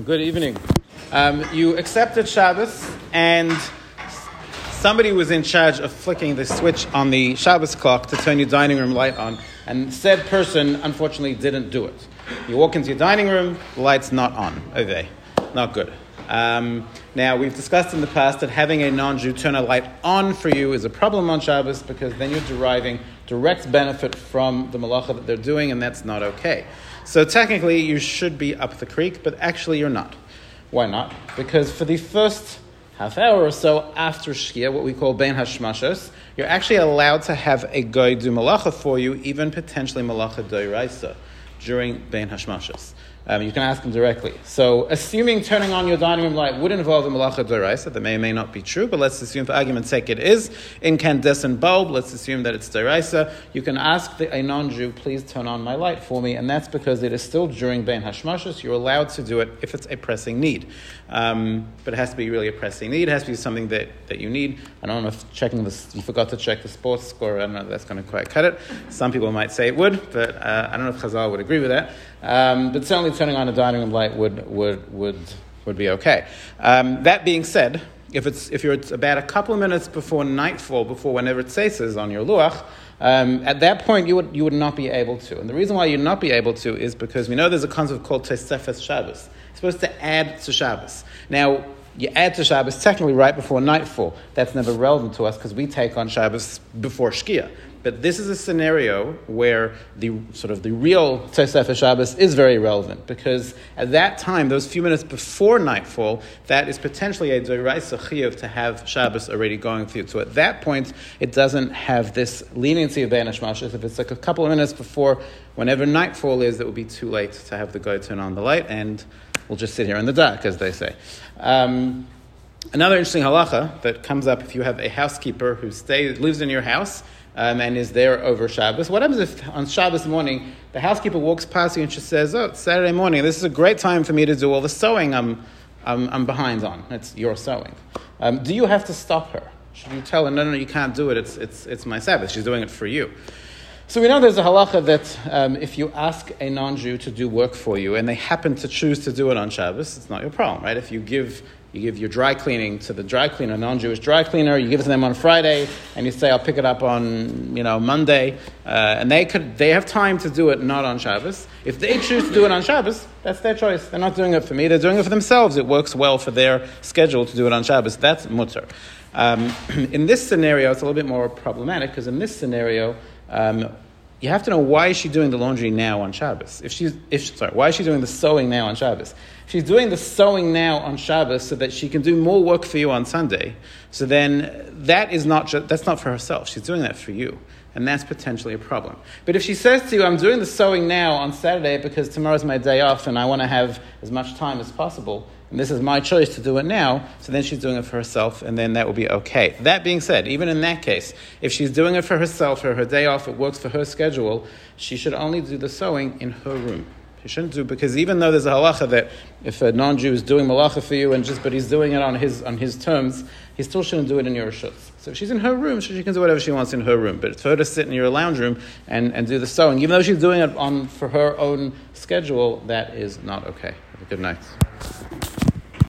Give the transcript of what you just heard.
Good evening. Um, you accepted Shabbos, and somebody was in charge of flicking the switch on the Shabbos clock to turn your dining room light on, and said person unfortunately didn't do it. You walk into your dining room, the light's not on. Okay, not good. Um, now, we've discussed in the past that having a non Jew turn a light on for you is a problem on Shabbos because then you're deriving direct benefit from the malacha that they're doing, and that's not okay. So, technically, you should be up the creek, but actually, you're not. Why not? Because for the first half hour or so after Shkia, what we call Ben Hashmashos, you're actually allowed to have a guy do malacha for you, even potentially malacha doiraisa during Ben Hashmashos. Um, you can ask them directly. So, assuming turning on your dining room light would involve a malacha deraisa, that may or may not be true, but let's assume for argument's sake it is. Incandescent bulb, let's assume that it's deraisa. You can ask the, a non-Jew, please turn on my light for me, and that's because it is still during Ben Hashmashos. You're allowed to do it if it's a pressing need. Um, but it has to be really a pressing need. It has to be something that, that you need. I don't know if checking this, you forgot to check the sports score. I don't know if that's going to quite cut it. Some people might say it would, but uh, I don't know if Chazal would agree with that. Um, but certainly turning on a dining room light would, would, would, would be okay. Um, that being said, if, it's, if you're about a couple of minutes before nightfall, before whenever it says on your luach, um, at that point you would, you would not be able to. And the reason why you'd not be able to is because we know there's a concept called Tosefes Shabbos. It's supposed to add to Shabbos. Now, you add to Shabbos technically right before nightfall. That's never relevant to us because we take on Shabbos before Shkia. But this is a scenario where the sort of the real Tosefah Shabbos is very relevant because at that time, those few minutes before nightfall, that is potentially a Doraisa Chiyuv to have Shabbos already going through. So at that point, it doesn't have this leniency of Ben Hashmashos. If it's like a couple of minutes before, whenever nightfall is, it will be too late to have the guy turn on the light and we'll just sit here in the dark, as they say. Um, another interesting halacha that comes up if you have a housekeeper who stays, lives in your house um, and is there over Shabbos. What happens if on Shabbos morning the housekeeper walks past you and she says, "Oh, it's Saturday morning. This is a great time for me to do all the sewing. I'm, I'm, I'm behind on. It's your sewing. Um, do you have to stop her? Should you tell her, no, no, you can't do it. It's, it's, it's my Sabbath. She's doing it for you." So we know there's a halacha that um, if you ask a non-Jew to do work for you and they happen to choose to do it on Shabbos, it's not your problem, right? If you give you give your dry cleaning to the dry cleaner, non-Jewish dry cleaner. You give it to them on Friday, and you say, "I'll pick it up on you know Monday," uh, and they could they have time to do it not on Shabbos. If they choose to do it on Shabbos, that's their choice. They're not doing it for me; they're doing it for themselves. It works well for their schedule to do it on Shabbos. That's mutar. Um, in this scenario, it's a little bit more problematic because in this scenario. Um, you have to know why is she doing the laundry now on Shabbos? If she's, if, sorry, why is she doing the sewing now on Shabbos? She's doing the sewing now on Shabbos so that she can do more work for you on Sunday. So then that is not that's not for herself. She's doing that for you. And that's potentially a problem. But if she says to you, I'm doing the sewing now on Saturday because tomorrow's my day off and I want to have as much time as possible, and this is my choice to do it now, so then she's doing it for herself, and then that will be okay. That being said, even in that case, if she's doing it for herself or her day off, it works for her schedule, she should only do the sewing in her room. She shouldn't do because even though there's a halacha that if a non-Jew is doing malacha for you and just but he's doing it on his on his terms, he still shouldn't do it in your shutz. So if she's in her room, so she can do whatever she wants in her room. But it's for her to sit in your lounge room and, and do the sewing, even though she's doing it on for her own schedule, that is not okay. Have a good night.